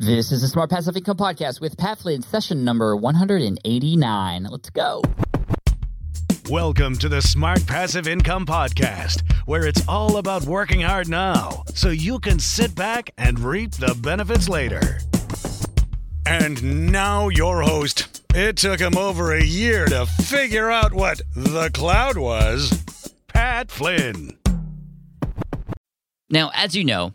This is the Smart Passive Income Podcast with Pat Flynn, session number 189. Let's go. Welcome to the Smart Passive Income Podcast, where it's all about working hard now so you can sit back and reap the benefits later. And now, your host. It took him over a year to figure out what the cloud was Pat Flynn. Now, as you know,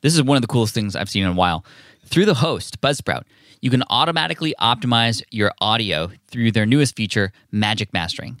this is one of the coolest things I've seen in a while. Through the host, Buzzsprout, you can automatically optimize your audio through their newest feature, Magic Mastering.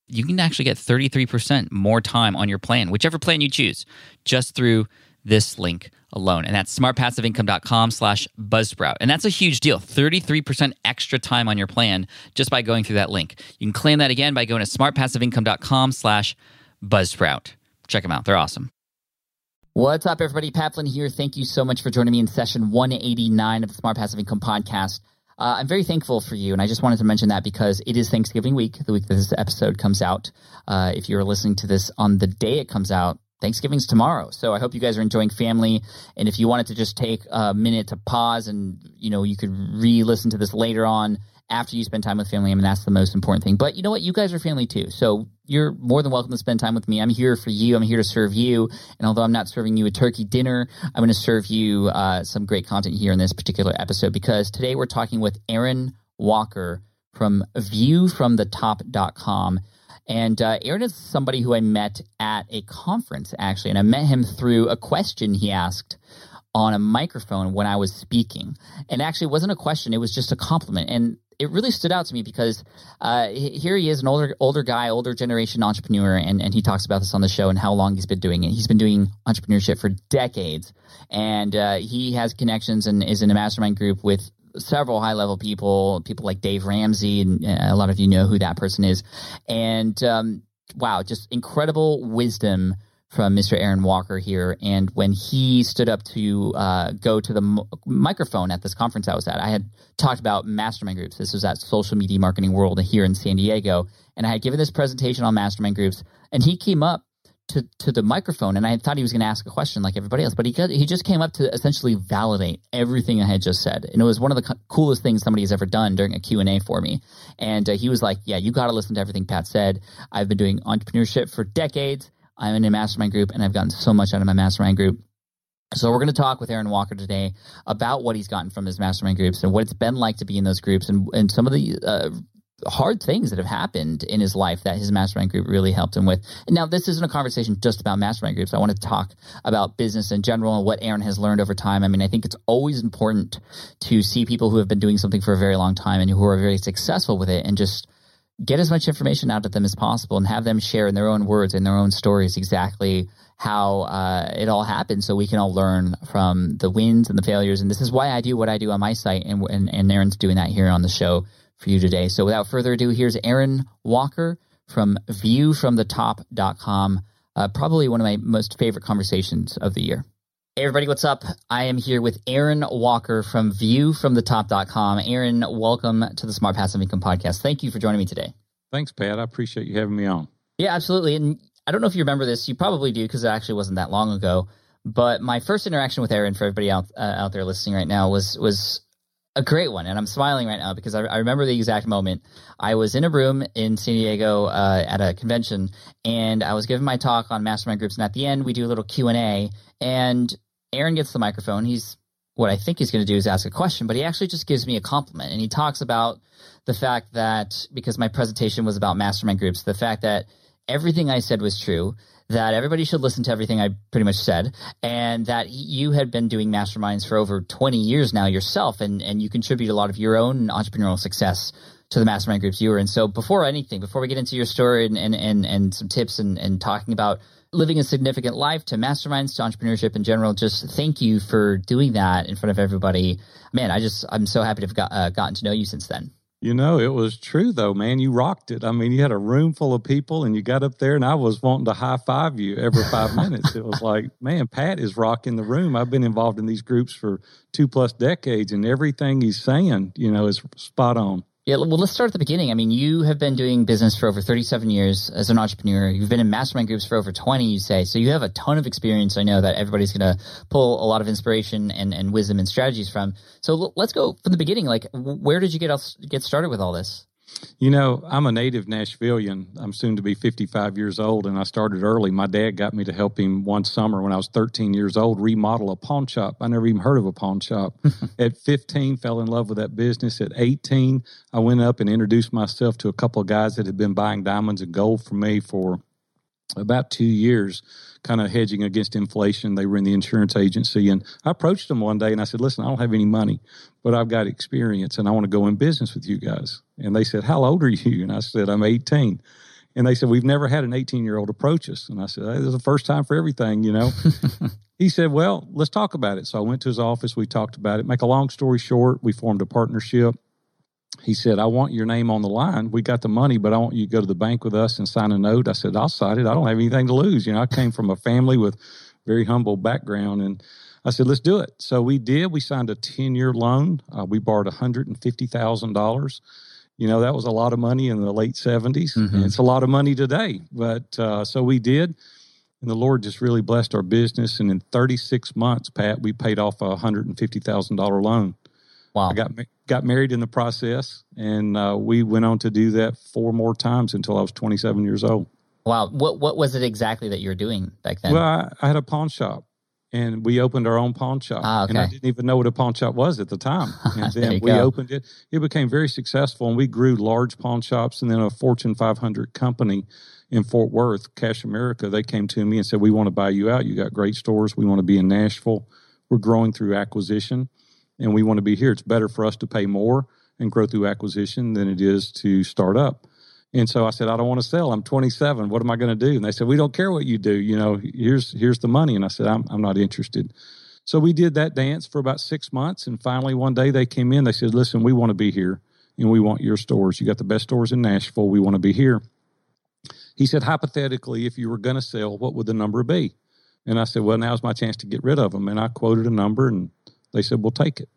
you can actually get 33% more time on your plan, whichever plan you choose, just through this link alone. And that's smartpassiveincome.com slash buzzsprout. And that's a huge deal. 33% extra time on your plan just by going through that link. You can claim that again by going to smartpassiveincome.com slash buzzsprout. Check them out. They're awesome. What's up, everybody? Pat Flynn here. Thank you so much for joining me in session 189 of the Smart Passive Income Podcast. Uh, I'm very thankful for you, and I just wanted to mention that because it is Thanksgiving week, the week that this episode comes out. Uh, if you're listening to this on the day it comes out, Thanksgiving's tomorrow. So I hope you guys are enjoying family. And if you wanted to just take a minute to pause and, you know, you could re-listen to this later on after you spend time with family. I mean, that's the most important thing. But you know what? You guys are family too. So you're more than welcome to spend time with me. I'm here for you. I'm here to serve you. And although I'm not serving you a turkey dinner, I'm going to serve you uh, some great content here in this particular episode because today we're talking with Aaron Walker from viewfromthetop.com. And uh, Aaron is somebody who I met at a conference, actually. And I met him through a question he asked on a microphone when I was speaking. And actually, it wasn't a question, it was just a compliment. And it really stood out to me because uh, here he is, an older older guy, older generation entrepreneur, and, and he talks about this on the show and how long he's been doing it. He's been doing entrepreneurship for decades, and uh, he has connections and is in a mastermind group with several high level people, people like Dave Ramsey, and uh, a lot of you know who that person is. And um, wow, just incredible wisdom from Mr. Aaron Walker here. And when he stood up to uh, go to the m- microphone at this conference I was at, I had talked about mastermind groups. This was at Social Media Marketing World here in San Diego. And I had given this presentation on mastermind groups. And he came up to, to the microphone and I thought he was going to ask a question like everybody else, but he, he just came up to essentially validate everything I had just said. And it was one of the co- coolest things somebody has ever done during a Q&A for me. And uh, he was like, yeah, you got to listen to everything Pat said. I've been doing entrepreneurship for decades I'm in a mastermind group and I've gotten so much out of my mastermind group. So we're going to talk with Aaron Walker today about what he's gotten from his mastermind groups and what it's been like to be in those groups and, and some of the uh, hard things that have happened in his life that his mastermind group really helped him with. Now this isn't a conversation just about mastermind groups. I want to talk about business in general and what Aaron has learned over time. I mean, I think it's always important to see people who have been doing something for a very long time and who are very successful with it and just – get as much information out of them as possible and have them share in their own words in their own stories exactly how uh, it all happened so we can all learn from the wins and the failures. And this is why i do what i do on my site and, and, and aaron's doing that here on the show for you today. So without further ado here's aaron walker from viewfromthetop.com uh, probably one of my most favorite conversations of the year Hey everybody, what's up? I am here with Aaron Walker from viewfromthetop.com. Aaron, welcome to the Smart Passive Income Podcast. Thank you for joining me today. Thanks, Pat. I appreciate you having me on. Yeah, absolutely. And I don't know if you remember this. You probably do because it actually wasn't that long ago. But my first interaction with Aaron, for everybody out uh, out there listening right now, was was a great one, and I'm smiling right now because I, I remember the exact moment. I was in a room in San Diego uh, at a convention, and I was giving my talk on mastermind groups. And at the end, we do a little Q and A, and Aaron gets the microphone. He's what I think he's going to do is ask a question, but he actually just gives me a compliment, and he talks about the fact that because my presentation was about mastermind groups, the fact that everything I said was true, that everybody should listen to everything I pretty much said, and that you had been doing masterminds for over 20 years now yourself, and, and you contribute a lot of your own entrepreneurial success to the mastermind groups you were in. So before anything, before we get into your story and, and, and, and some tips and, and talking about living a significant life to masterminds to entrepreneurship in general, just thank you for doing that in front of everybody. Man, I just, I'm so happy to have got, uh, gotten to know you since then. You know, it was true though, man. You rocked it. I mean, you had a room full of people and you got up there and I was wanting to high five you every five minutes. It was like, man, Pat is rocking the room. I've been involved in these groups for two plus decades and everything he's saying, you know, is spot on. Yeah, well, let's start at the beginning. I mean, you have been doing business for over 37 years as an entrepreneur. You've been in mastermind groups for over 20, you say. So you have a ton of experience. I know that everybody's going to pull a lot of inspiration and, and wisdom and strategies from. So let's go from the beginning. Like, where did you get get started with all this? You know, I'm a native Nashvilleian. I'm soon to be 55 years old, and I started early. My dad got me to help him one summer when I was 13 years old remodel a pawn shop. I never even heard of a pawn shop. At 15, fell in love with that business. At 18, I went up and introduced myself to a couple of guys that had been buying diamonds and gold from me for about two years, kind of hedging against inflation. They were in the insurance agency. And I approached them one day and I said, Listen, I don't have any money, but I've got experience and I want to go in business with you guys. And they said, How old are you? And I said, I'm 18. And they said, We've never had an 18 year old approach us. And I said, This is the first time for everything, you know. he said, Well, let's talk about it. So I went to his office. We talked about it. Make a long story short, we formed a partnership he said, I want your name on the line. We got the money, but I want you to go to the bank with us and sign a note. I said, I'll sign it. I don't have anything to lose. You know, I came from a family with very humble background and I said, let's do it. So we did. We signed a 10 year loan. Uh, we borrowed $150,000. You know, that was a lot of money in the late 70s. Mm-hmm. It's a lot of money today. But uh, so we did. And the Lord just really blessed our business. And in 36 months, Pat, we paid off a $150,000 loan. Wow. I got got married in the process, and uh, we went on to do that four more times until I was 27 years old. Wow. What what was it exactly that you were doing back then? Well, I, I had a pawn shop, and we opened our own pawn shop. Ah, okay. And I didn't even know what a pawn shop was at the time. And then we go. opened it. It became very successful, and we grew large pawn shops, and then a Fortune 500 company in Fort Worth, Cash America, they came to me and said, "We want to buy you out. You got great stores. We want to be in Nashville. We're growing through acquisition." And we want to be here. It's better for us to pay more and grow through acquisition than it is to start up. And so I said, I don't want to sell. I'm 27. What am I going to do? And they said, We don't care what you do. You know, here's here's the money. And I said, I'm I'm not interested. So we did that dance for about six months, and finally one day they came in. They said, Listen, we want to be here, and we want your stores. You got the best stores in Nashville. We want to be here. He said, hypothetically, if you were going to sell, what would the number be? And I said, Well, now's my chance to get rid of them. And I quoted a number, and they said, "We'll take it."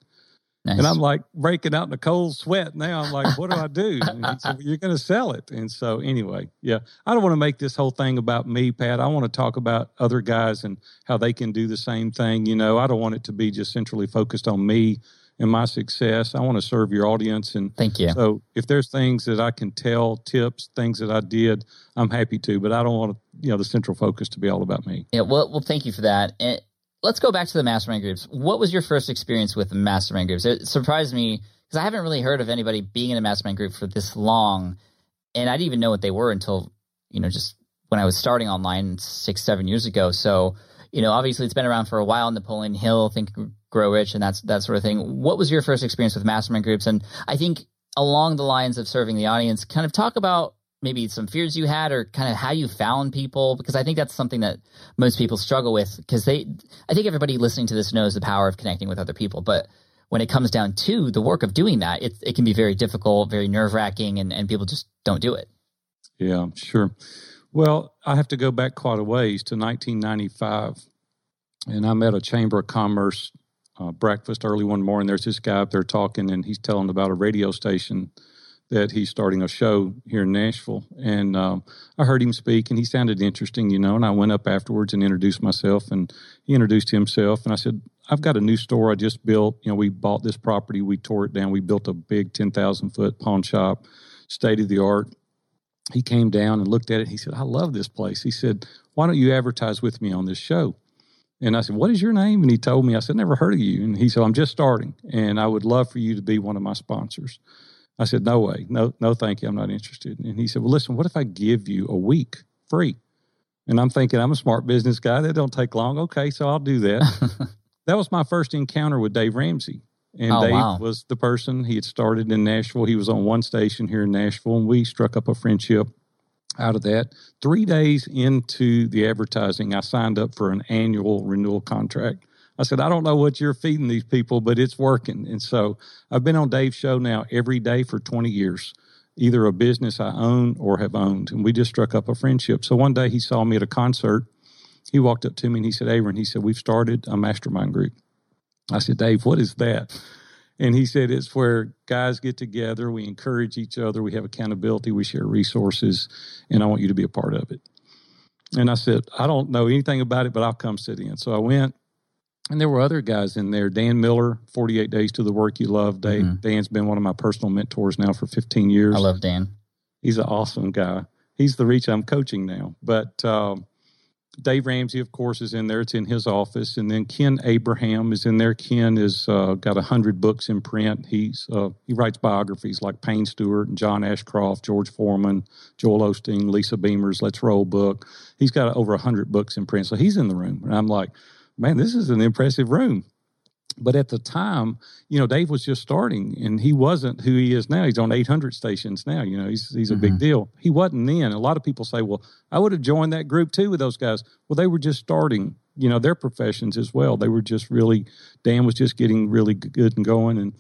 Nice. And I'm like breaking out in a cold sweat now. I'm like, what do I do? Said, You're going to sell it. And so, anyway, yeah, I don't want to make this whole thing about me, Pat. I want to talk about other guys and how they can do the same thing. You know, I don't want it to be just centrally focused on me and my success. I want to serve your audience. And thank you. So, if there's things that I can tell, tips, things that I did, I'm happy to. But I don't want to, you know, the central focus to be all about me. Yeah. Well, well, thank you for that. And let's go back to the mastermind groups. What was your first experience with mastermind groups? It surprised me because I haven't really heard of anybody being in a mastermind group for this long, and I didn't even know what they were until you know just when I was starting online six seven years ago. So you know, obviously it's been around for a while. Napoleon Hill, Think Grow Rich, and that's that sort of thing. What was your first experience with mastermind groups? And I think along the lines of serving the audience, kind of talk about maybe some fears you had or kind of how you found people? Because i think that's something that most people struggle with because they i think everybody listening to this knows the power of connecting with other people but when it comes down to the work of doing that it, it can be very difficult very nerve-wracking and, and people just don't do it. Yeah sure. Well i have to go back quite a ways to 1995 and i'm at a chamber of commerce uh, breakfast early one morning. There's this guy up there talking and he's telling about a radio station that he's starting a show here in Nashville. And um, I heard him speak, and he sounded interesting, you know. And I went up afterwards and introduced myself, and he introduced himself. And I said, I've got a new store I just built. You know, we bought this property, we tore it down, we built a big 10,000 foot pawn shop, state of the art. He came down and looked at it. He said, I love this place. He said, Why don't you advertise with me on this show? And I said, What is your name? And he told me, I said, Never heard of you. And he said, I'm just starting, and I would love for you to be one of my sponsors. I said, No way. No, no, thank you. I'm not interested. And he said, Well, listen, what if I give you a week free? And I'm thinking, I'm a smart business guy. That don't take long. Okay, so I'll do that. that was my first encounter with Dave Ramsey. And Oh, Dave wow. was the person. He had started in Nashville. He was on one station here in Nashville, and we struck up a friendship out of that. Three days into the advertising, I signed up for an annual renewal contract. I said, I don't know what you're feeding these people, but it's working. And so I've been on Dave's show now every day for 20 years, either a business I own or have owned. And we just struck up a friendship. So one day he saw me at a concert. He walked up to me and he said, Aaron, he said, We've started a mastermind group. I said, Dave, what is that? And he said, It's where guys get together, we encourage each other, we have accountability, we share resources, and I want you to be a part of it. And I said, I don't know anything about it, but I'll come sit in. So I went, and there were other guys in there. Dan Miller, 48 Days to the Work You Love. Dan, Dan's been one of my personal mentors now for 15 years. I love Dan. He's an awesome guy. He's the reach I'm coaching now. But um, Dave Ramsey, of course, is in there. It's in his office, and then Ken Abraham is in there. Ken has uh, got a hundred books in print. He's uh, he writes biographies like Payne Stewart and John Ashcroft, George Foreman, Joel Osteen, Lisa Beamer's Let's Roll book. He's got over a hundred books in print, so he's in the room, and I'm like, man, this is an impressive room. But at the time, you know, Dave was just starting and he wasn't who he is now. He's on 800 stations now. You know, he's, he's a big mm-hmm. deal. He wasn't then. A lot of people say, well, I would have joined that group too with those guys. Well, they were just starting, you know, their professions as well. They were just really, Dan was just getting really good and going. And,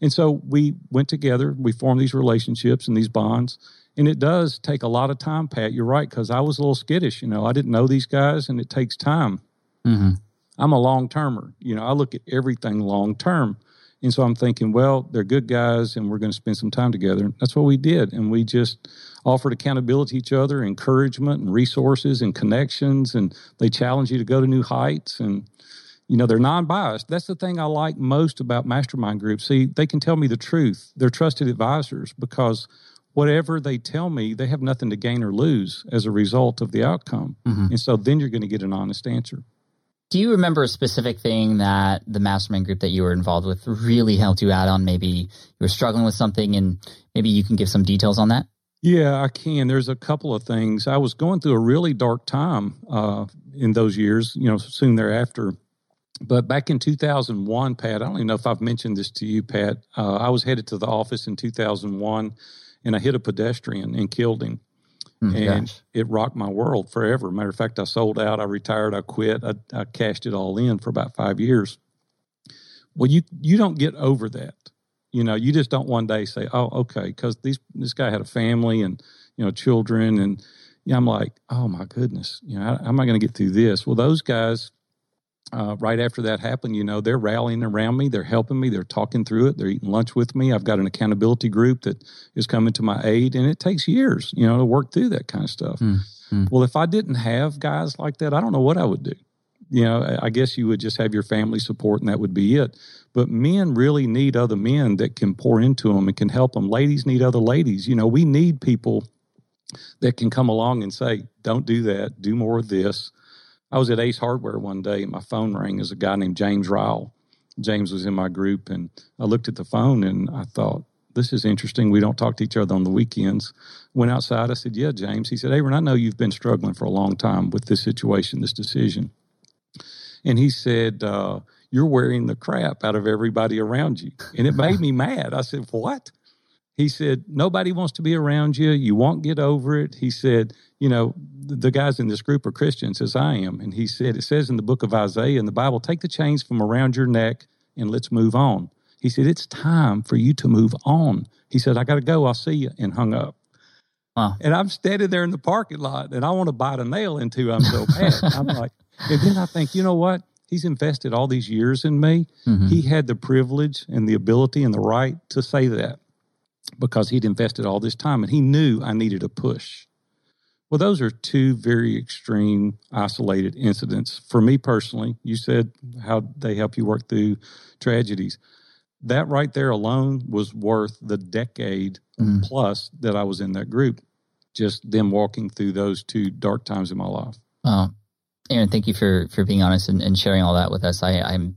and so we went together, we formed these relationships and these bonds. And it does take a lot of time, Pat. You're right, because I was a little skittish. You know, I didn't know these guys and it takes time. Mm-hmm. I'm a long termer. You know, I look at everything long term. And so I'm thinking, well, they're good guys and we're going to spend some time together. And That's what we did. And we just offered accountability to each other, encouragement and resources and connections. And they challenge you to go to new heights. And, you know, they're non biased. That's the thing I like most about mastermind groups. See, they can tell me the truth. They're trusted advisors because whatever they tell me, they have nothing to gain or lose as a result of the outcome. And so then you're going to get an honest answer. Do you remember a specific thing that the mastermind group that you were involved with really helped you out on? Maybe you were struggling with something and maybe you can give some details on that? Yeah, I can. There's a couple of things. I was going through a really dark time uh, in those years, you know, soon thereafter. But back in 2001, Pat, I don't even know if I've mentioned this to you, Pat. Uh, I was headed to the office in 2001 and I hit a pedestrian and killed him. Hmm, and gosh. it rocked my world forever. Matter of fact, I sold out, I retired, I quit, I, I cashed it all in for about five years. Well, you you don't get over that. You know, you just don't one day say, "Oh, okay," because these this guy had a family and you know children, and you know, I'm like, "Oh my goodness," you know, how, how am I going to get through this? Well, those guys, uh, right after that happened, you know, they're rallying around me, they're helping me, they're talking through it, they're eating lunch with me. I've got an accountability group that is coming to my aid, and it takes years, you know, to work through that kind of stuff. Well, if I didn't have guys like that, I don't know what I would do. You know, I- I guess you would just have your family support and that would be it. But men really need other men that can pour into them and can help them. Ladies need other ladies. You know, we need people that can come along and say, don't do that, do more of this. I was at Ace Hardware one day and my phone rang as a guy named James Ryle. James was in my group and I looked at the phone and I thought, this is interesting. We don't talk to each other on the weekends. Went outside. I said, Yeah, James. He said, Aaron, I know you've been struggling for a long time with this situation, this decision. And he said, uh, You're wearing the crap out of everybody around you. And it made me mad. I said, What? He said, Nobody wants to be around you. You won't get over it. He said, You know, the guys in this group are Christians as I am. And he said, It says in the book of Isaiah in the Bible, take the chains from around your neck and let's move on. He said, It's time for you to move on. He said, I got to go. I'll see you. And hung up. Wow. And I'm standing there in the parking lot and I want to bite a nail into I'm so bad. I'm like, and then I think, you know what? He's invested all these years in me. Mhm. He had the privilege and the ability and the right to say that. Because he'd invested all this time and he knew I needed a push. Well, those are two very extreme, isolated incidents. For me personally, you said how they help you work through tragedies. That right there alone was worth the decade mm. plus that I was in that group. Just them walking through those two dark times in my life. Oh, Aaron, thank you for for being honest and, and sharing all that with us. I, I'm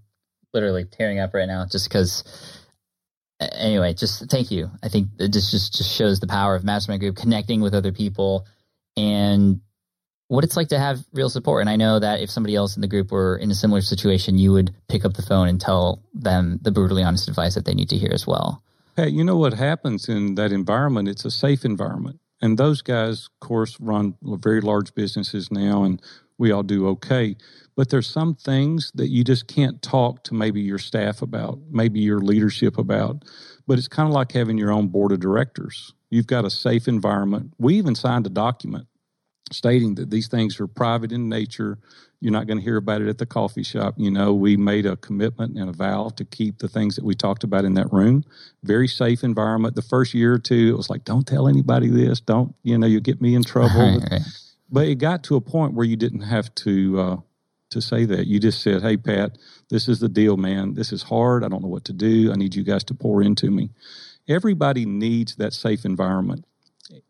literally tearing up right now just because anyway, just thank you. I think just, just just shows the power of mastermind group connecting with other people and what it's like to have real support. And I know that if somebody else in the group were in a similar situation, you would pick up the phone and tell them the brutally honest advice that they need to hear as well. Hey, you know what happens in that environment? It's a safe environment. And those guys, of course, run very large businesses now, and we all do okay. But there's some things that you just can't talk to maybe your staff about, maybe your leadership about. But it's kind of like having your own board of directors. You've got a safe environment. We even signed a document stating that these things are private in nature. You're not going to hear about it at the coffee shop. You know, we made a commitment and a vow to keep the things that we talked about in that room. Very safe environment. The first year or two, it was like, don't tell anybody this. Don't, you know, you get me in trouble. But it got to a point where you didn't have to uh, to say that. You just said, "Hey, Pat, this is the deal, man. This is hard. I don't know what to do. I need you guys to pour into me." Everybody needs that safe environment.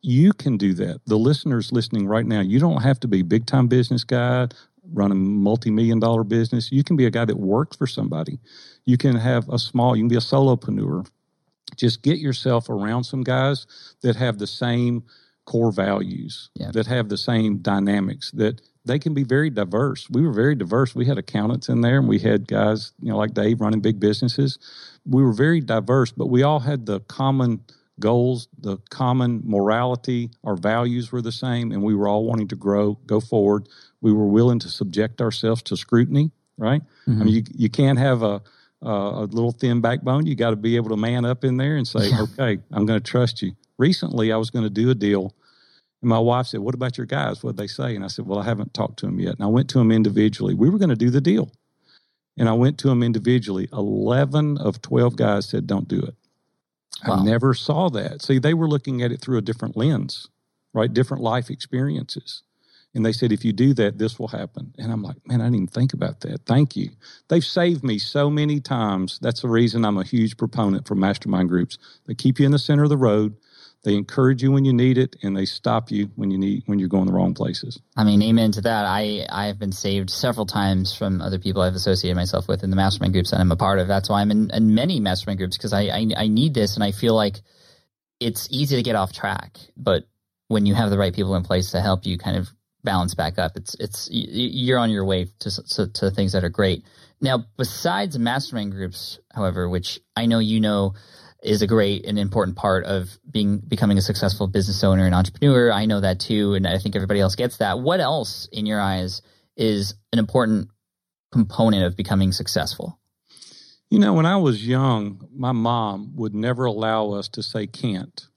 You can do that. The listeners listening right now, you don't have to be big time business guy, run a multi million dollar business. You can be a guy that works for somebody. You can have a small, you can be a solopreneur. Just get yourself around some guys that have the same core values, yeah. that have the same dynamics, that they can be very diverse. We were very diverse. We had accountants in there and we had guys, you know, like Dave running big businesses. We were very diverse, but we all had the common goals, the common morality, our values were the same, and we were all wanting to grow, go forward. We were willing to subject ourselves to scrutiny, right? Mm-hmm. I mean, you, you can't have a, a little thin backbone. You got to be able to man up in there and say, okay, I'm going to trust you. Recently, I was going to do a deal and my wife said, What about your guys? What'd they say? And I said, Well, I haven't talked to them yet. And I went to them individually. We were going to do the deal. And I went to them individually. 11 of 12 guys said, Don't do it. Wow. I never saw that. See, they were looking at it through a different lens, right? Different life experiences. And they said, if you do that, this will happen. And I'm like, man, I didn't even think about that. Thank you. They've saved me so many times. That's the reason I'm a huge proponent for mastermind groups. They keep you in the center of the road. They encourage you when you need it, and they stop you when you need when you're going the wrong places. I mean, amen to that. I I have been saved several times from other people I've associated myself with in the mastermind groups that I'm a part of. That's why I'm in, in many mastermind groups because I, I I need this, and I feel like it's easy to get off track, but when you have the right people in place to help you kind of balance back up, it's it's you're on your way to to, to things that are great. Now, besides mastermind groups, however, which I know you know is a great and important part of being becoming a successful business owner and entrepreneur. I know that too, and I think everybody else gets that. What else, in your eyes, is an important component of becoming successful? You know, when I was young, my mom would never allow us to say can't.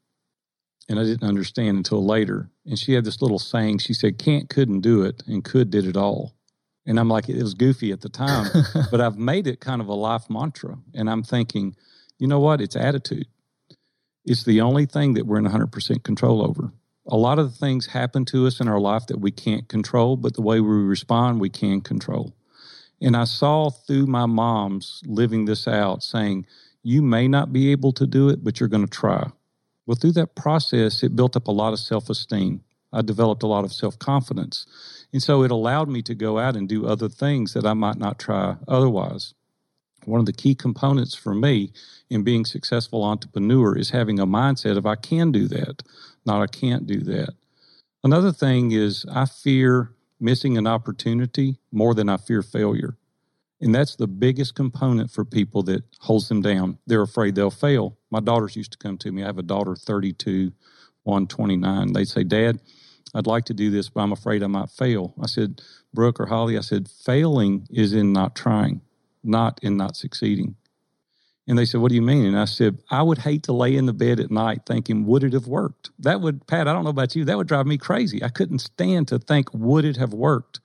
And I didn't understand until later. And she had this little saying. She said, can't couldn't do it, and could did it all. And I'm like, it was goofy at the time, but I've made it kind of a life mantra. And I'm thinking, you know what? It's attitude. It's the only thing that we're in 100% control over. A lot of the things happen to us in our life that we can't control, but the way we respond, we can control. And I saw through my mom's living this out saying, you may not be able to do it, but you're going to try. Well, through that process, it built up a lot of self esteem. I developed a lot of self confidence. And so it allowed me to go out and do other things that I might not try otherwise one of the key components for me in being successful entrepreneur is having a mindset of I can do that, not I can't do that. Another thing is I fear missing an opportunity more than I fear failure. And that's the biggest component for people that holds them down. They're afraid they'll fail. My daughters used to come to me. I have a daughter 32, one 29. They'd say, Dad, I'd like to do this, but I'm afraid I might fail. I said, Brooke or Holly, I said, failing is in not trying not in not succeeding. And they said, What do you mean? And I said, I would hate to lay in the bed at night thinking, Would it have worked? That would, Pat, I don't know about you, that would drive me crazy. I couldn't stand to think, Would it have worked?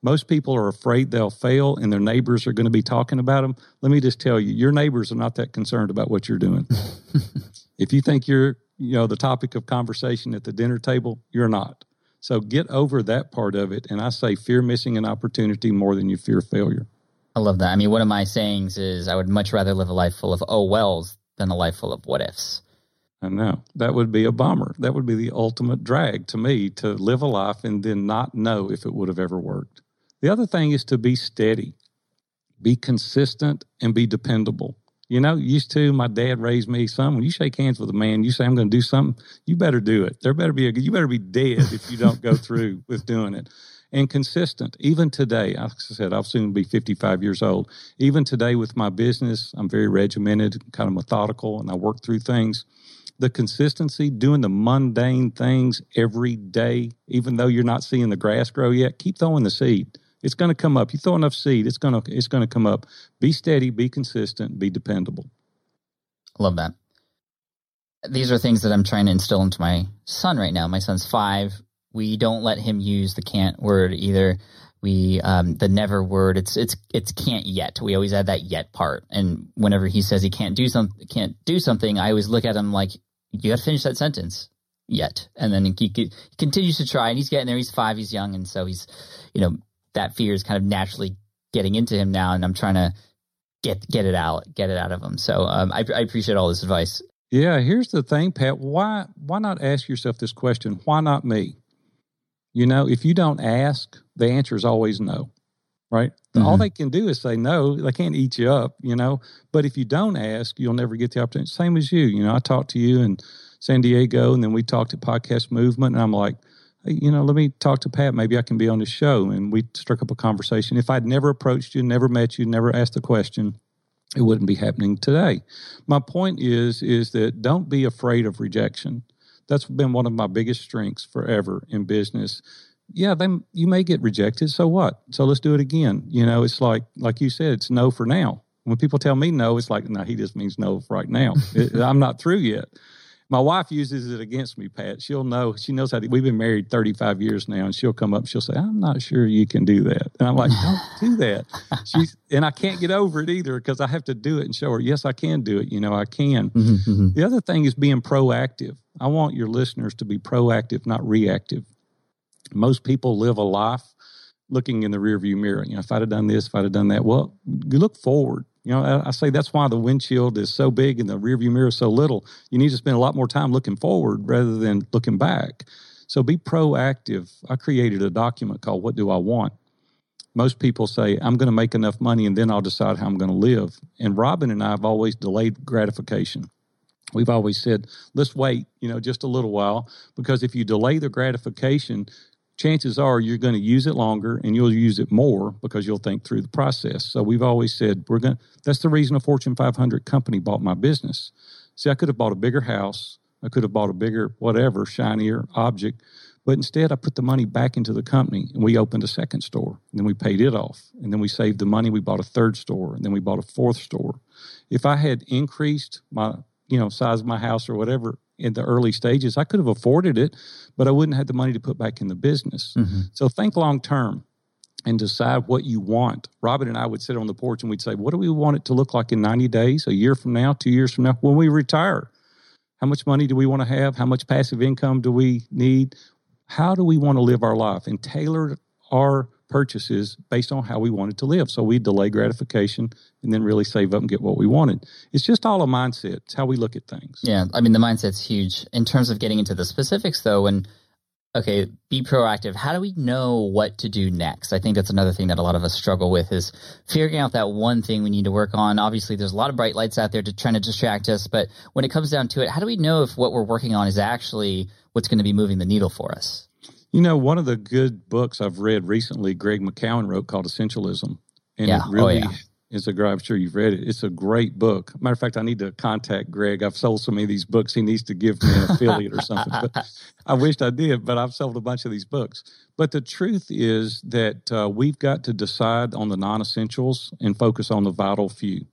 Most people are afraid they'll fail and their neighbors are going to be talking about them. Let me just tell you, your neighbors are not that concerned about what you're doing. If you think you're, you know, the topic of conversation at the dinner table, you're not. So get over that part of it. And I say fear missing an opportunity more than you fear failure. I love that. I mean, one of my sayings is I would much rather live a life full of oh wells than a life full of what ifs. I know. That would be a bummer. That would be the ultimate drag to me to live a life and then not know if it would have ever worked. The other thing is to be steady, be consistent, and be dependable. You know, used to my dad raised me, son, when you shake hands with a man, you say, I'm going to do something, you better do it. There better be a, you better be dead if you don't go through with doing it. And consistent. Even today, like I said, I'll soon be 55 years old. Even today with my business, I'm very regimented, kind of methodical, and I work through things. The consistency, doing the mundane things every day, even though you're not seeing the grass grow yet, keep throwing the seed it's going to come up. You throw enough seed, it's going to it's going to come up. Be steady, be consistent, be dependable. I love that. These are things that I'm trying to instill into my son right now. My son's five. We don't let him use the can't word either. We um, the never word. It's it's it's can't yet. We always add that yet part. And whenever he says he can't do something, can't do something, I always look at him like you got to finish that sentence yet. And then he, he continues to try, and he's getting there. He's five. He's young, and so he's you know that fear is kind of naturally getting into him now, and I'm trying to get get it out, get it out of him. So um, I, I appreciate all this advice. Yeah, here's the thing, Pat. Why why not ask yourself this question? Why not me? You know, if you don't ask, the answer is always no. Right? Mm-hmm. All they can do is say no. They can't eat you up, you know. But if you don't ask, you'll never get the opportunity. Same as you. You know, I talked to you in San Diego and then we talked at Podcast Movement and I'm like, you know, let me talk to Pat. Maybe I can be on the show. And we struck up a conversation. If I'd never approached you, never met you, never asked the question, it wouldn't be happening today. My point is, is that don't be afraid of rejection. That's been one of my biggest strengths forever in business. Yeah, you may get rejected. So what? So let's do it again. You know, it's like, like you said, it's no for now. When people tell me no, it's like, no, he just means no right now. it, I'm not through yet. My wife uses it against me, Pat. She'll know. She knows how to. We've been married 35 years now, and she'll come up. and She'll say, "I'm not sure you can do that." And I'm like, "Don't do that." She's and I can't get over it either because I have to do it and show her, "Yes, I can do it." You know, I can. Mm-hmm, mm-hmm. The other thing is being proactive. I want your listeners to be proactive, not reactive. Most people live a life looking in the rearview mirror. You know, if I'd have done this, if I'd have done that. Well, you look forward. You know, I, say that's why the windshield is so big and the rearview mirror so little. You need to spend a lot more time looking forward rather than looking back. So be proactive. I created a document called What Do I Want? Most people say, I'm going to make enough money and then I'll decide how I'm going to live. And Robin and I have always delayed gratification. We've always said, let's wait, you know, just a little while, because if you delay the gratification, chances are you're going to use it longer and you'll use it more because you'll think through the process. So we've always said we're going that's the reason a Fortune 500 company bought my business. See, I could have bought a bigger house, I could have bought a bigger whatever shinier object, but instead I put the money back into the company and we opened a second store. And then we paid it off. And then we saved the money, we bought a third store, and then we bought a fourth store. If I had increased my, you know, size of my house or whatever in the early stages, I could have afforded it, but I wouldn't have the money to put back in the business. Mm-hmm. So think long term and decide what you want. Robin and I would sit on the porch and we'd say, What do we want it to look like in 90 days, a year from now, two years from now, when we retire? How much money do we want to have? How much passive income do we need? How do we want to live our life? And tailor our purchases based on how we wanted to live. So we delay gratification and then really save up and get what we wanted. It's just all a mindset. It's how we look at things. Yeah. I mean, the mindset's huge. In terms of getting into the specifics, though, and okay, be proactive. How do we know what to do next? I think that's another thing that a lot of us struggle with is figuring out that one thing we need to work on. Obviously, there's a lot of bright lights out there to trying to distract us, but when it comes down to it, how do we know if what we're working on is actually what's going to be moving the needle for us? You know, one of the good books I've read recently, Greg McKeown wrote called Essentialism. And yeah. it really oh, yeah. is a great, I'm sure you've read it. It's a great book. Matter of fact, I need to contact Greg. I've sold so many of these books. He needs to give me an affiliate or something. But I wished I did, but I've sold a bunch of these books. But the truth is that uh, we've got to decide on the non essentials and focus on the vital few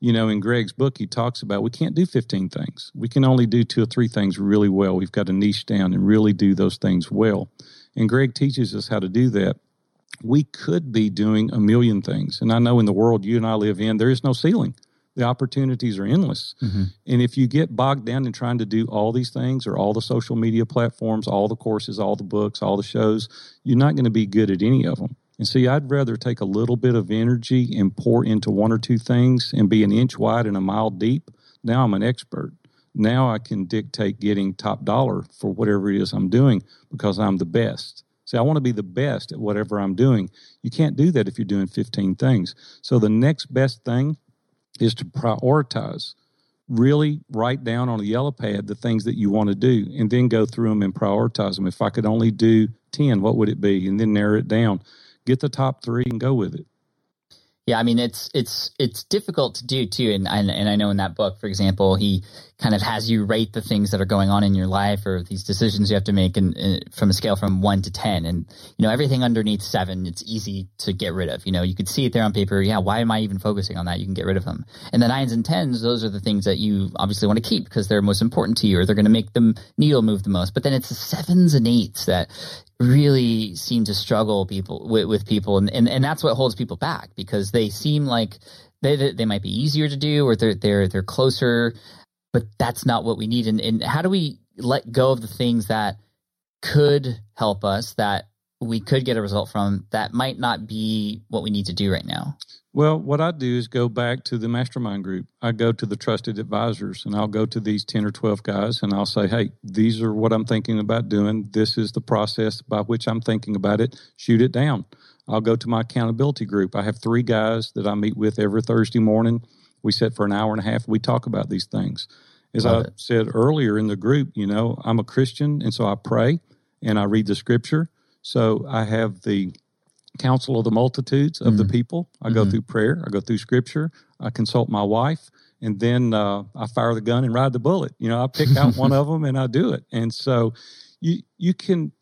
you know, in Greg's book, he talks about we can't do 15 things. We can only do two or three things really well. We've got to niche down and really do those things well. And Greg teaches us how to do that. We could be doing a million things. And I know in the world you and I live in, there is no ceiling. The opportunities are endless. Mm-hmm. And if you get bogged down in trying to do all these things or all the social media platforms, all the courses, all the books, all the shows, you're not going to be good at any of them. And see, I'd rather take a little bit of energy and pour into one or two things and be an inch wide and a mile deep. Now I'm an expert. Now I can dictate getting top dollar for whatever it is I'm doing because I'm the best. See, I want to be the best at whatever I'm doing. You can't do that if you're doing 15 things. So the next best thing is to prioritize. Really write down on a yellow pad the things that you want to do and then go through them and prioritize them. If I could only do 10, what would it be? And then narrow it down. Get the top three and go with it. Yeah, I mean it's it's it's difficult to do too, and and, and I know in that book, for example, he kind of has you rate the things that are going on in your life or these decisions you have to make and uh, from a scale from one to 10. And, you know, everything underneath seven, it's easy to get rid of. You know, you could see it there on paper. Yeah. Why am I even focusing on that? You can get rid of them. And the nines and tens, those are the things that you obviously want to keep because they're most important to you or they're going to make the needle move the most. But then it's the sevens and eights that really seem to struggle people with, with people. And, and, and that's what holds people back because they seem like they, they might be easier to do or they're, they're, they're closer but that's not what we need. And, and how do we let go of the things that could help us that we could get a result from that might not be what we need to do right now? Well, what I do is go back to the mastermind group. I go to the trusted advisors and I'll go to these 10 or 12 guys and I'll say, hey, these are what I'm thinking about doing. This is the process by which I'm thinking about it. Shoot it down. I'll go to my accountability group. I have three guys that I meet with every Thursday morning we sit for an hour and a half. We talk about these things. As Love I it. said earlier in the group, you know, I'm a Christian, and so I pray and I read the scripture. So I have the counsel of the multitudes of mm-hmm. the people. I mm-hmm. go through prayer. I go through scripture. I consult my wife, and then uh, I fire the gun and ride the bullet. You know, I pick out one of them and I do it. And so you you can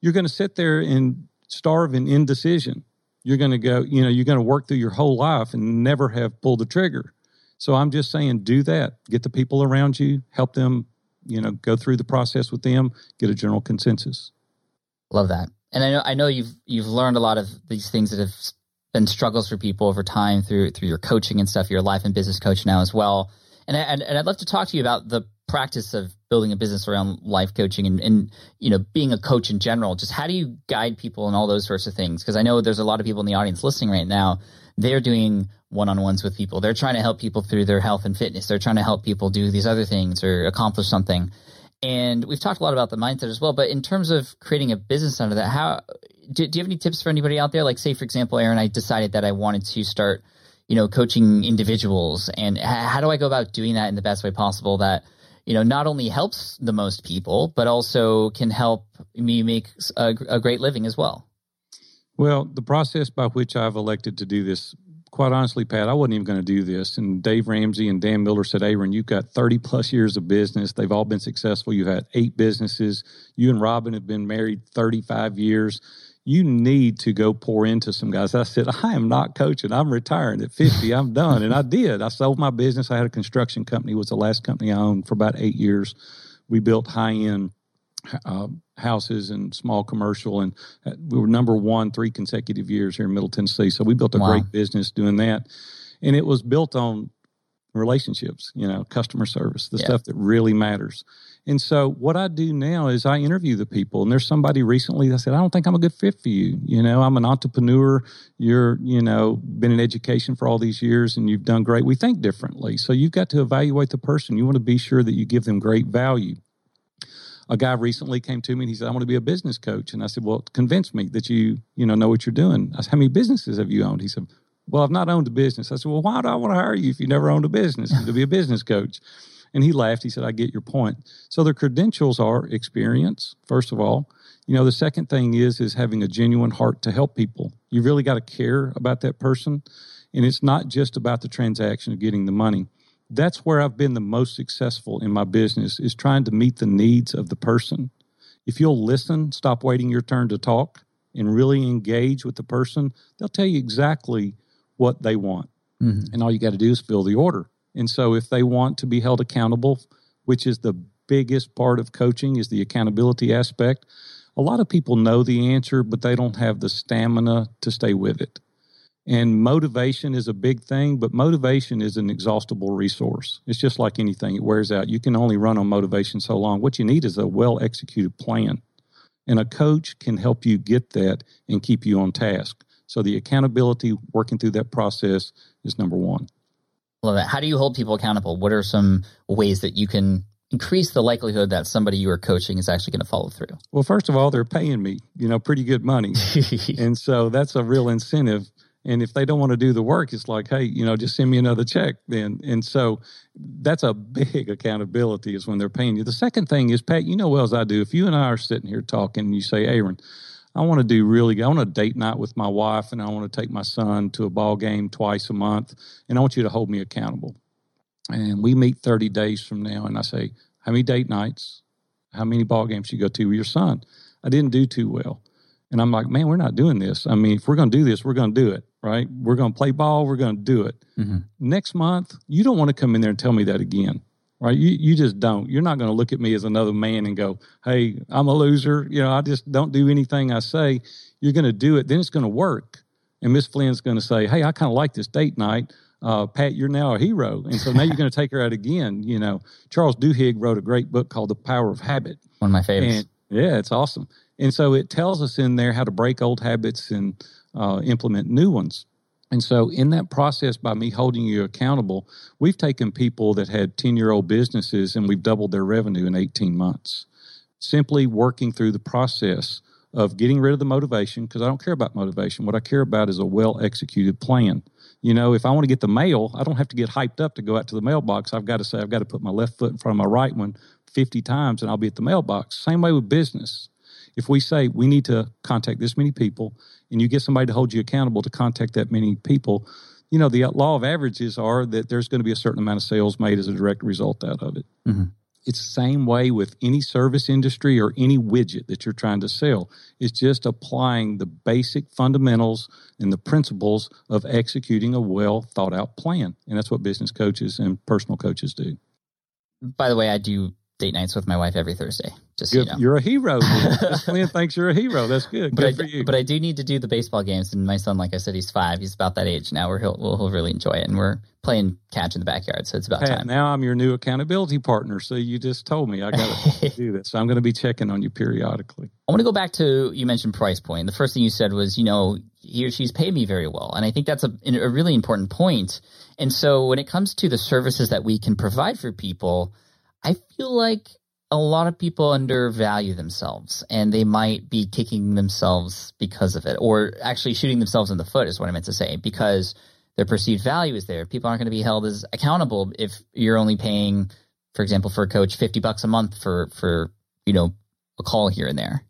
you're going to sit there and starve in indecision. You're going to go. You know, you're going to work through your whole life and never have pulled the trigger. So I'm just saying, do that. Get the people around you, help them, you know, go through the process with them, get a general consensus. Love that. And I know I know you've you've learned a lot of these things that have been struggles for people over time through through your coaching and stuff. You're a life and business coach now as well. And I, and, and I'd love to talk to you about the practice of building a business around life coaching and, and you know being a coach in general. Just how do you guide people and all those sorts of things? Because I know there's a lot of people in the audience listening right now. They're doing one-on-ones with people. They're trying to help people through their health and fitness. They're trying to help people do these other things or accomplish something. And we've talked a lot about the mindset as well. But in terms of creating a business out of that, how do, do you have any tips for anybody out there? Like, say, for example, Aaron, I decided that I wanted to start, you know, coaching individuals, and how do I go about doing that in the best way possible that you know not only helps the most people, but also can help me make a, a great living as well. Well, the process by which I've elected to do this quite honestly, Pat, I wasn't even going to do this. And Dave Ramsey and Dan Miller said, Aaron, you've got 30 plus years of business. They've all been successful. You've had eight businesses. You and Robin have been married 35 years. You need to go pour into some guys. I said, I am not coaching. I'm retiring at 50. I'm done. And I did. I sold my business. I had a construction company, it was the last company I owned for about eight years. We built high end uh, houses and small commercial, and uh, we were number one three consecutive years here in Middle Tennessee. So we built a wow. great business doing that, and it was built on relationships, you know, customer service, the yeah. stuff that really matters. And so what I do now is I interview the people, and there's somebody recently that said, "I don't think I'm a good fit for you. You know, I'm an entrepreneur. You're, you know, been in education for all these years, and you've done great. We think differently, so you've got to evaluate the person. You want to be sure that you give them great value." A guy recently came to me and he said, I want to be a business coach. And I said, Well, convince me that you, you know, know what you're doing. I said, How many businesses have you owned? He said, Well, I've not owned a business. I said, Well, why do I want to hire you if you never owned a business to be a business coach? And he laughed. He said, I get your point. So the credentials are experience, first of all. You know, the second thing is is having a genuine heart to help people. You really got to care about that person. And it's not just about the transaction of getting the money that's where I've been the most successful in my business is trying to meet the needs of the person. If you'll listen, stop waiting your turn to talk and really engage with the person, they'll tell you exactly what they want. Mm-hmm. And all you got to do is fill the order. And so if they want to be held accountable, which is the biggest part of coaching is the accountability aspect, a lot of people know the answer, but they don't have the stamina to stay with it. And motivation is a big thing, but motivation is an exhaustible resource. It's just like anything, it wears out. You can only run on motivation so long. What you need is a well executed plan. And a coach can help you get that and keep you on task. So the accountability, working through that process is number one. Love that. How do you hold people accountable? What are some ways that you can increase the likelihood that somebody you are coaching is actually going to follow through? Well, first of all, they're paying me, you know, pretty good money. and so that's a real incentive and if they don't want to do the work, it's like, hey, you know, just send me another check then. And so that's a big accountability is when they're paying you. The second thing is, Pat, you know well as I do, if you and I are sitting here talking and you say, Aaron, I want to do really, I want a date night with my wife and I want to take my son to a ball game twice a month and I want you to hold me accountable. And we meet 30 days from now and I say, how many date nights? How many ball games you go to with your son? I didn't do too well. And I'm like, man, we're not doing this. I mean, if we're going to do this, we're going to do it right? We're going to play ball. We're going to do it. Mm-hmm. Next month, you don't want to come in there and tell me that again, right? You, you just don't. You're not going to look at me as another man and go, hey, I'm a loser. You know, I just don't do anything I say. You're going to do it. Then it's going to work. And Miss Flynn's going to say, hey, I kind of like this date night. Uh, Pat, you're now a hero. And so now you're going to take her out again. You know, Charles Duhigg wrote a great book called The Power of Habit. One of my favorites. And, yeah, it's awesome. And so it tells us in there how to break old habits and uh, implement new ones. And so, in that process, by me holding you accountable, we've taken people that had 10 year old businesses and we've doubled their revenue in 18 months. Simply working through the process of getting rid of the motivation, because I don't care about motivation. What I care about is a well executed plan. You know, if I want to get the mail, I don't have to get hyped up to go out to the mailbox. I've got to say, I've got to put my left foot in front of my right one 50 times and I'll be at the mailbox. Same way with business. If we say we need to contact this many people and you get somebody to hold you accountable to contact that many people, you know, the law of averages are that there's going to be a certain amount of sales made as a direct result out of it. Mm-hmm. It's the same way with any service industry or any widget that you're trying to sell. It's just applying the basic fundamentals and the principles of executing a well thought out plan. And that's what business coaches and personal coaches do. By the way, I do date nights with my wife every Thursday. Just good. So you know. You're a hero. Lynn thinks you're a hero. That's good. But good I, for you. But I do need to do the baseball games, and my son, like I said, he's five. He's about that age now where he'll he'll really enjoy it, and we're playing catch in the backyard, so it's about Pat, time. Now I'm your new accountability partner. So you just told me I got to do this. So I'm going to be checking on you periodically. I want to go back to you mentioned price point. The first thing you said was, you know, he or she's paid me very well, and I think that's a a really important point. And so when it comes to the services that we can provide for people. I feel like a lot of people undervalue themselves and they might be kicking themselves because of it or actually shooting themselves in the foot is what I meant to say because their perceived value is there. People aren't going to be held as accountable if you're only paying, for example, for a coach 50 bucks a month for, for, you know, a call here and there.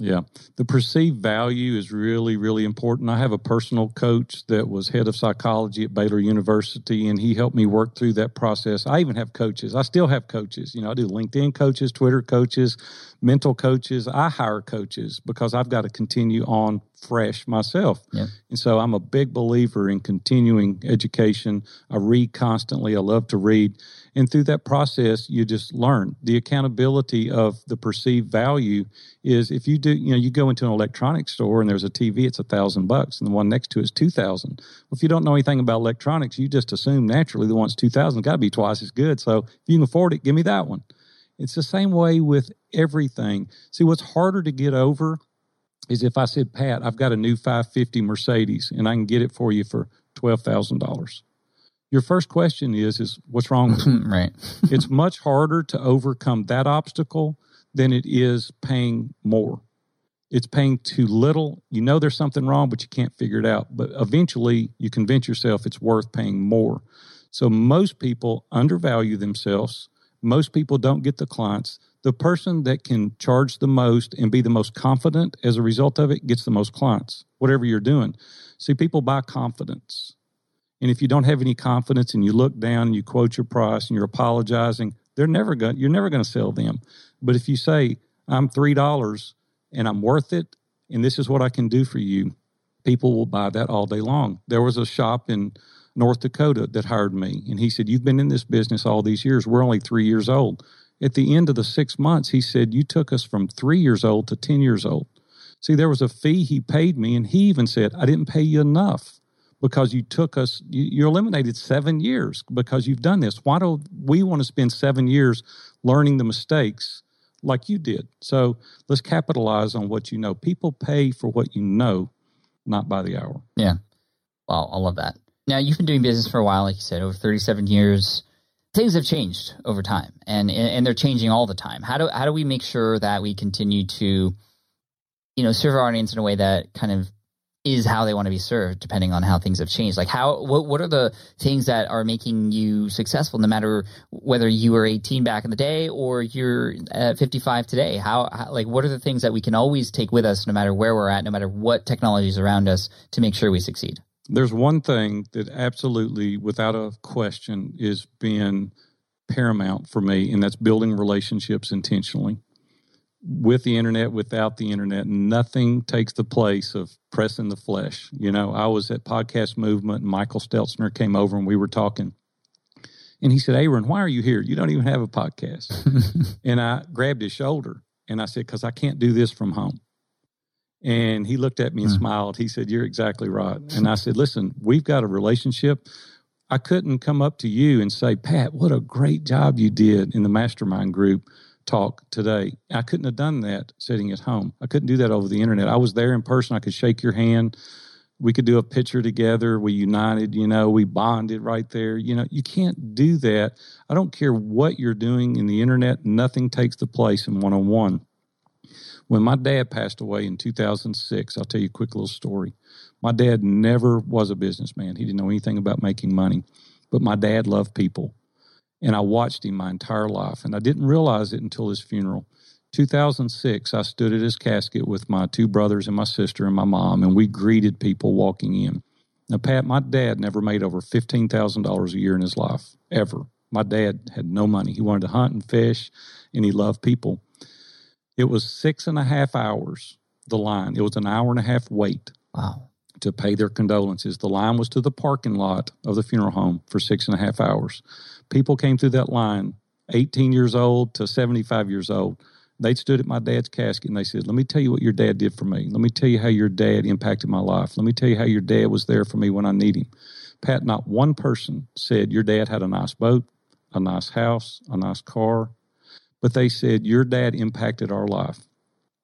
Yeah. The perceived value is really, really important. I have a personal coach that was head of psychology at Baylor University, and he helped me work through that process. I even have coaches. I still have coaches. You know, I do LinkedIn coaches, Twitter coaches, mental coaches. I hire coaches because I've got to continue on fresh myself. Yeah. And so I'm a big believer in continuing education. I read constantly. I love to read. And through that process, you just learn. The accountability of the perceived value is if you do, you know, you go into an electronics store and there's a TV, it's a thousand bucks, and the one next to it is two thousand. Well, if you don't know anything about electronics, you just assume naturally the one's two thousand got to be twice as good. So if you can afford it, give me that one. It's the same way with everything. See, what's harder to get over is if I said, Pat, I've got a new 550 Mercedes and I can get it for you for $12,000. Your first question is, is what's wrong with it? right. it's much harder to overcome that obstacle than it is paying more. It's paying too little. You know there's something wrong, but you can't figure it out. But eventually you convince yourself it's worth paying more. So most people undervalue themselves. Most people don't get the clients the person that can charge the most and be the most confident as a result of it gets the most clients, whatever you're doing. See, people buy confidence. And if you don't have any confidence and you look down and you quote your price and you're apologizing, they're never going you're never going to sell them. But if you say, I'm three dollars and I'm worth it, and this is what I can do for you, people will buy that all day long. There was a shop in North Dakota that hired me, and he said, You've been in this business all these years. We're only three years old. At the end of the six months, he said, You took us from three years old to 10 years old. See, there was a fee he paid me, and he even said, I didn't pay you enough. because you took us, you, you eliminated seven years because you've done this. Why do we want to spend seven years learning the mistakes like you did? So let's capitalize on what you know. People pay for what you know, not by the hour. Yeah. Wow, I love that. Now, you've been doing business for a while, like you said, over 37 years. Things have changed over time, and, and they're changing all the time. How do how do we make sure that we continue to, you know, serve our audience in a way that kind of is how they want to be served depending on how things have changed? Like how what, what are the things that are making you successful no matter whether you were 18 back in the day or you're at 55 today? How, how, like what are the things that we can always take with us no matter where we're at no matter what technology is around us to make sure we succeed there's one thing that absolutely without a question is being paramount for me and that's building relationships intentionally with the internet, without the internet, nothing takes the place of pressing the flesh. You know, I was at Podcast Movement, and Michael Stelzner came over and we were talking. And he said, Aaron, why are you here? You don't even have a podcast. and I grabbed his shoulder and I said, because I can't do this from home. And he looked at me and mm. smiled. He said, You're exactly right. And I said, Listen, we've got a relationship. I couldn't come up to you and say, Pat, what a great job you did in the mastermind group talk today. I couldn't have done that sitting at home. I couldn't do that over the internet. I was there in person. I could shake your hand. We could do a picture together. We united, you know, we bonded right there. You know, you can't do that. I don't care what you're doing in the internet, nothing takes the place in one on one. When my dad passed away in 2006, I'll tell you a quick little story. My dad never was a businessman. He didn't know anything about making money, but my dad loved people. And I watched him my entire life. And I didn't realize it until his funeral. 2006, I stood at his casket with my two brothers and my sister and my mom, and we greeted people walking in. Now, Pat, my dad never made over $15,000 a year in his life, ever. My dad had no money. He wanted to hunt and fish, and he loved people. It was six and a half hours, the line. It was an hour and a half wait. Wow. To pay their condolences. The line was to the parking lot of the funeral home for six and a half hours people came through that line, 18 years old to 75 years old. They stood at my dad's casket and they said, Let me tell you what your dad did for me. Let me tell you how your dad impacted my life. Let me tell you how your dad was there for me when I need him. Pat, not one person said your dad had a nice boat, a nice house, a nice car, but they said your dad impacted our life.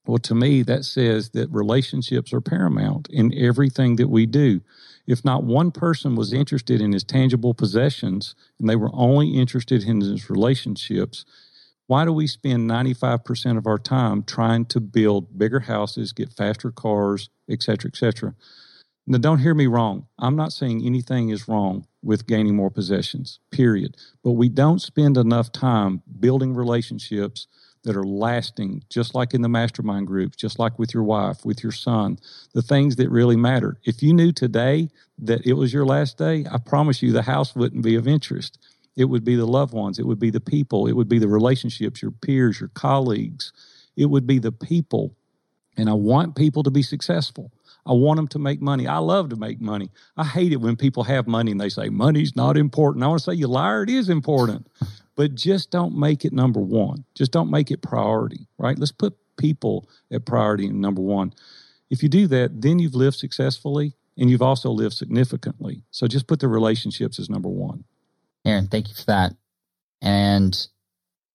Well, to me, that says that relationships are paramount in everything that we do. If not one person was interested in his tangible possessions and they were only interested in his relationships, why do we spend 95% of our time trying to build bigger houses, get faster cars, et cetera, et cetera? Now, don't hear me wrong. I'm not saying anything is wrong with gaining more possessions, period. But we don't spend enough time building relationships that are lasting, just like in the mastermind groups, just like with your wife, with your son, the things that really matter. If you knew today that it was your last day, I promise you the house wouldn't be of interest. It would be the loved ones, it would be the people, it would be the relationships, your peers, your colleagues. It would be the people. And I want people to be successful. I want them to make money. I love to make money. I hate it when people have money and they say money's not important. I want to say, you liar, it is important but just don't make it number one. Just don't make it priority, right? Let's put people at priority in number one. If you do that, then you've lived successfully and you've also lived significantly. So just put the relationships as number one. Aaron, thank you for that. And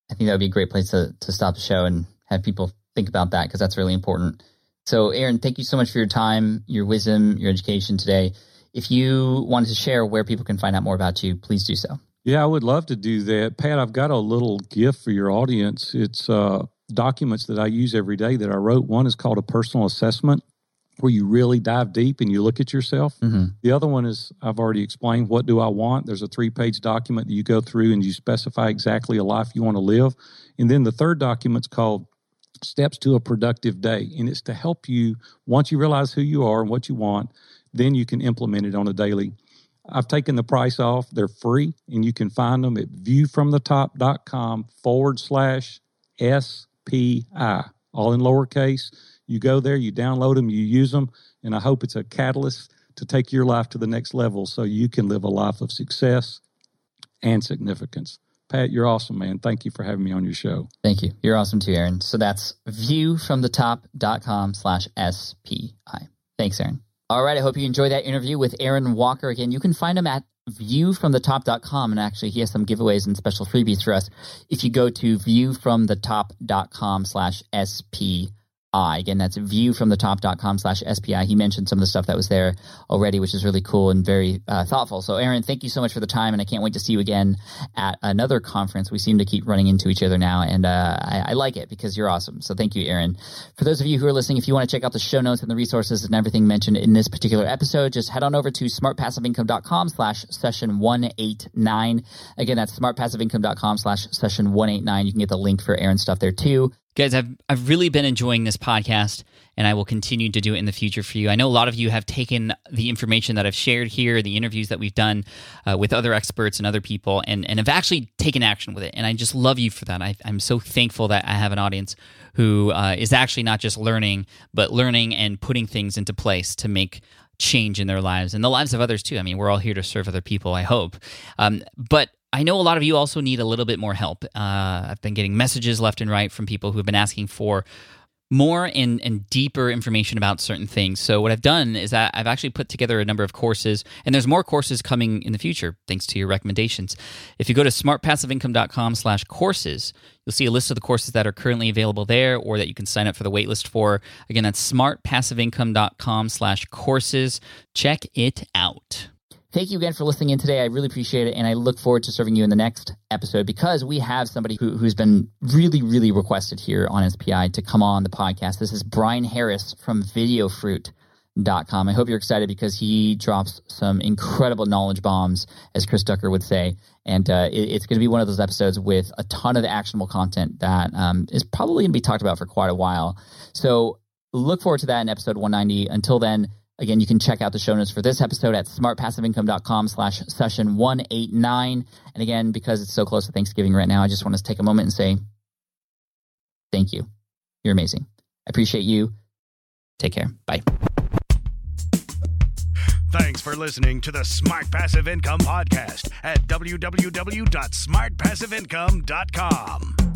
I think that would be a great place to, to stop the show and have people think about that because that's really important. So, Aaron, thank you so much for your time, your wisdom, your education today. If you wanted to share where people can find out more about you, please do so. Yeah, I would love to do that. Pat, I've got a little gift for your audience. It's uh, documents that I use every day that I wrote. One is called a personal assessment, where you really dive deep and you look at yourself. Mm-hmm. The other one is I've already explained what do I want. There's a three page document that you go through and you specify exactly a life you want to live. And then the third document's called Steps to a Productive Day. And it's to help you, once you realize who you are and what you want, then you can implement it on a daily I've taken the price off. They're free, and you can find them at viewfromthetop.com forward slash SPI, all in lowercase. You go there, you download them, you use them, and I hope it's a catalyst to take your life to the next level so you can live a life of success and significance. Pat, you're awesome, man. Thank you for having me on your show. Thank you. You're awesome too, Aaron. So that's viewfromthetop.com slash SPI. Thanks, Aaron. All right. I hope you enjoyed that interview with Aaron Walker. Again, you can find him at viewfromthetop.com. And actually, he has some giveaways and special freebies for us. If you go to viewfromthetop.com slash SP I. Again, that's viewfromthetop.com slash SPI. He mentioned some of the stuff that was there already, which is really cool and very uh, thoughtful. So, Aaron, thank you so much for the time, and I can't wait to see you again at another conference. We seem to keep running into each other now, and uh, I, I, like it because you're awesome. So, thank you, Aaron. For those of you who are listening, if you want to check out the show notes and the resources and everything mentioned in this particular episode, just head on over to smartpassiveincome.com slash session 189. Again, that's smartpassiveincome.com slash session 189. You can get the link for Aaron's stuff there too. Guys, I've, I've really been enjoying this podcast and I will continue to do it in the future for you. I know a lot of you have taken the information that I've shared here, the interviews that we've done uh, with other experts and other people, and, and have actually taken action with it. And I just love you for that. I, am so thankful that I have an audience who uh, is actually not just learning, but learning and putting things into place to make change in their lives and the lives of others too. I mean, we're all here to serve other people, I hope. Um, but I know a lot of you also need a little bit more help. Uh, I've been getting messages left and right from people who have been asking for more and, and deeper information about certain things. So what I've done is that I've actually put together a number of courses, and there's more courses coming in the future thanks to your recommendations. If you go to smartpassiveincome.com slash courses, you'll see a list of the courses that are currently available there or that you can sign up for the waitlist for. Again, that's smartpassiveincome.com slash courses. Check it out. Thank you again for listening in today. I really appreciate it. And I look forward to serving you in the next episode because we have somebody who, who's been really, really requested here on SPI to come on the podcast. This is Bryan Harris from videofruit.com. I hope you're excited because he drops some incredible knowledge bombs, as Chris Ducker would say. And uh, it, it's going to be one of those episodes with a ton of actionable content that um, is probably going to be talked about for quite a while. So look forward to that in episode 190. Until then, Again, you can check out the show notes for this episode at smartpassiveincome.com slash session 189. And again, because it's so close to Thanksgiving right now, I just want to take a moment and say thank you. You're amazing. I appreciate you. Take care. Bye. Thanks for listening to the Smart Passive Income Podcast at www.smartpassiveincome.com.